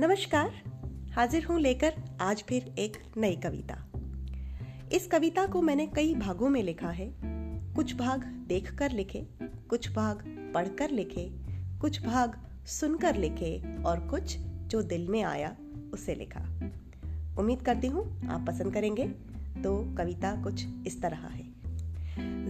नमस्कार। हाजिर हूँ लेकर आज फिर एक नई कविता। इस कविता को मैंने कई भागों में लिखा है। कुछ भाग देखकर लिखे, कुछ भाग पढ़कर लिखे, कुछ भाग सुनकर लिखे और कुछ जो दिल में आया उसे लिखा। उम्मीद करती हूँ आप पसंद करेंगे। तो कविता कुछ इस तरह है।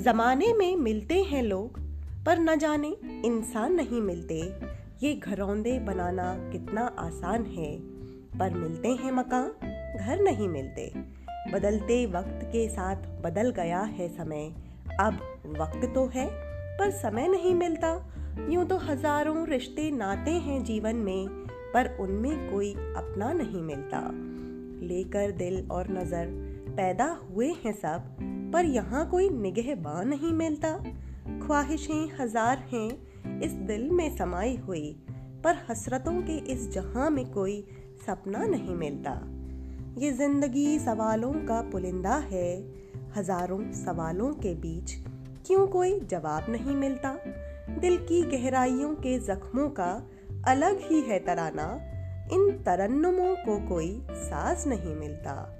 जमाने में मिलते हैं लोग, पर न जाने इंसान नहीं मिलते। ये घरौंदे बनाना कितना आसान है। पर मिलते हैं मकान, घर नहीं मिलते। बदलते वक्त के साथ बदल गया है समय। अब वक्त तो है, पर समय नहीं मिलता। यूँ तो हज़ारों रिश्ते नाते हैं जीवन में, पर उनमें कोई अपना नहीं मिलता। लेकर दिल और नज़र पैदा हुए हैं सब, पर यहाँ कोई निगहबान नहीं मिलता। ख्वाहिशें हज़ार हैं, इस दिल में समाई हुई, पर हसरतों के इस जहाँ में कोई सपना नहीं मिलता। ये ज़िंदगी सवालों का पुलिंदा है, हज़ारों सवालों के बीच क्यों कोई जवाब नहीं मिलता? दिल की गहराइयों के जख्मों का अलग ही है तराना, इन तरन्नुमों को कोई साज नहीं मिलता।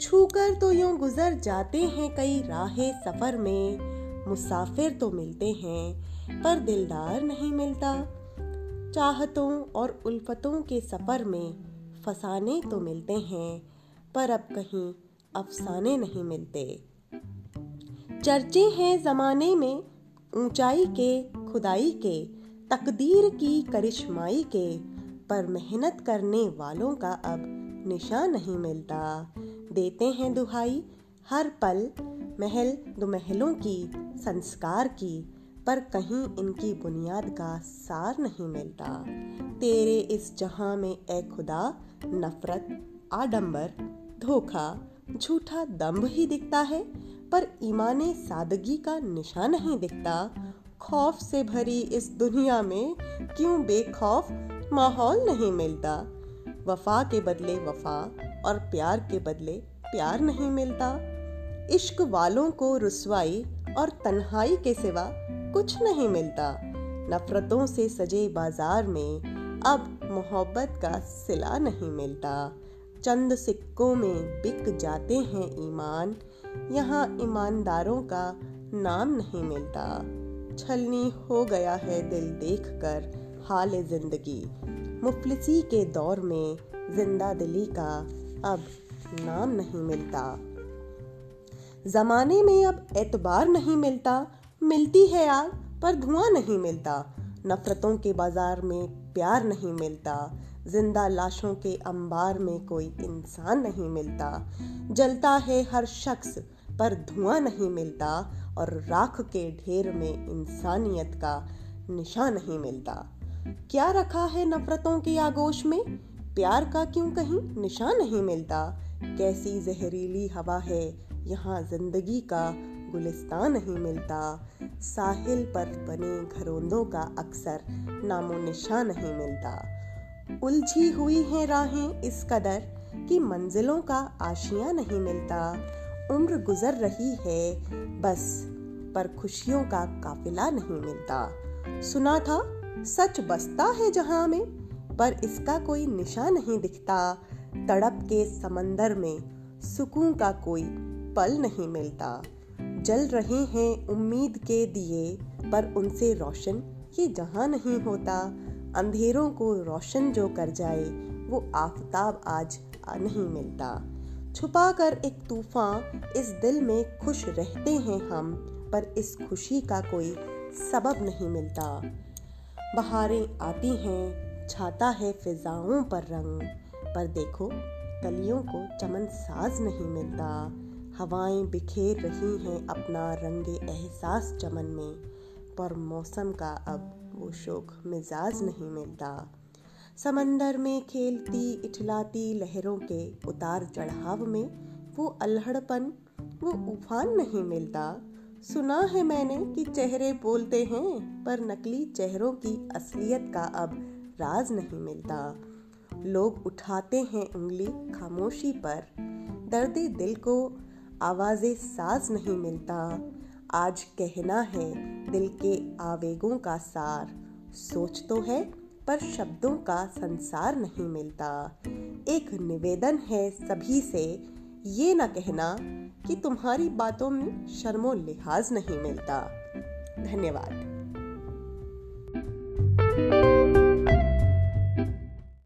छूकर तो यूँ गुजर जाते हैं कई राहे सफ़र में मुसाफिर तो मिलते हैं, पर दिलदार नहीं मिलता। चाहतों और उल्फतों के सफ़र में फसाने तो मिलते हैं, पर अब कहीं अफसाने नहीं मिलते। चर्चे हैं जमाने में ऊंचाई के, खुदाई के, तकदीर की करिश्माई के, पर मेहनत करने वालों का अब निशान नहीं मिलता। देते हैं दुहाई हर पल महल दो महलों की, संस्कार की, पर कहीं इनकी बुनियाद का सार नहीं मिलता। तेरे इस जहाँ में ए खुदा, नफरत, आडंबर, धोखा, झूठा दम्भ ही दिखता है, पर ईमाने सादगी का निशान नहीं दिखता। खौफ से भरी इस दुनिया में क्यों बेखौफ माहौल नहीं मिलता? वफा के बदले वफा और प्यार के बदले प्यार नहीं मिलता। इश्क वालों को रुसवाई और तन्हाई के सिवा कुछ नहीं मिलता। नफरतों से सजे बाज़ार में अब मोहब्बत का सिला नहीं मिलता। चंद सिक्कों में बिक जाते हैं ईमान, यहाँ ईमानदारों का नाम नहीं मिलता। छलनी हो गया है दिल देखकर हाल ज़िंदगी। मुफलिसी के दौर में ज़िंदा दिली का अब नाम नहीं मिलता। जमाने में अब एतबार नहीं मिलता। मिलती है आग पर धुआँ नहीं मिलता। नफरतों के बाज़ार में प्यार नहीं मिलता। ज़िंदा लाशों के अंबार में कोई इंसान नहीं मिलता। जलता है हर शख्स, पर धुआँ नहीं मिलता। और राख के ढेर में इंसानियत का निशान नहीं मिलता। क्या रखा है नफरतों के आगोश में? प्यार का क्यों कहीं निशान नहीं मिलता? कैसी जहरीली हवा है यहाँ ज़िंदगी का गुलिस्तान नहीं मिलता। साहिल पर बने घरोंदों का अक्सर नामो निशान नहीं मिलता। उलझी हुई हैं राहें इस कदर कि मंजिलों का आशिया नहीं मिलता। उम्र गुजर रही है, बस पर खुशियों का काफिला नहीं मिलता। सुना था, सच बसता है जहाँ में, पर इसका कोई निशा नहीं दिखता। तड़प के समंदर में सुकून का कोई पल नहीं मिलता। जल रहे हैं उम्मीद के दिए, पर उनसे रोशन ये जहाँ नहीं होता। अंधेरों को रोशन जो कर जाए, वो आफताब आज नहीं मिलता। छुपा कर एक तूफ़ान इस दिल में खुश रहते हैं हम, पर इस खुशी का कोई सबब नहीं मिलता। बहारें आती हैं, छाता है फिजाओं पर रंग, पर देखो कलियों को चमन साज नहीं मिलता। हवाएँ बिखेर रही हैं अपना रंगे एहसास चमन में, पर मौसम का अब वो शोक मिजाज नहीं मिलता। समंदर में खेलती, इठलाती लहरों के उतार चढ़ाव में वो अल्हड़पन, वो उफान नहीं मिलता। सुना है मैंने कि चेहरे बोलते हैं, पर नकली चेहरों की असलियत का अब राज नहीं मिलता। लोग उठाते हैं उंगली खामोशी पर, दर्द दिल को आवाज़ साज नहीं मिलता। आज कहना है, दिल के आवेगों का सार। सोच तो है, पर शब्दों का संसार नहीं मिलता। एक निवेदन है सभी से, ये न कहना कि तुम्हारी बातों में शर्मो लिहाज नहीं मिलता। धन्यवाद।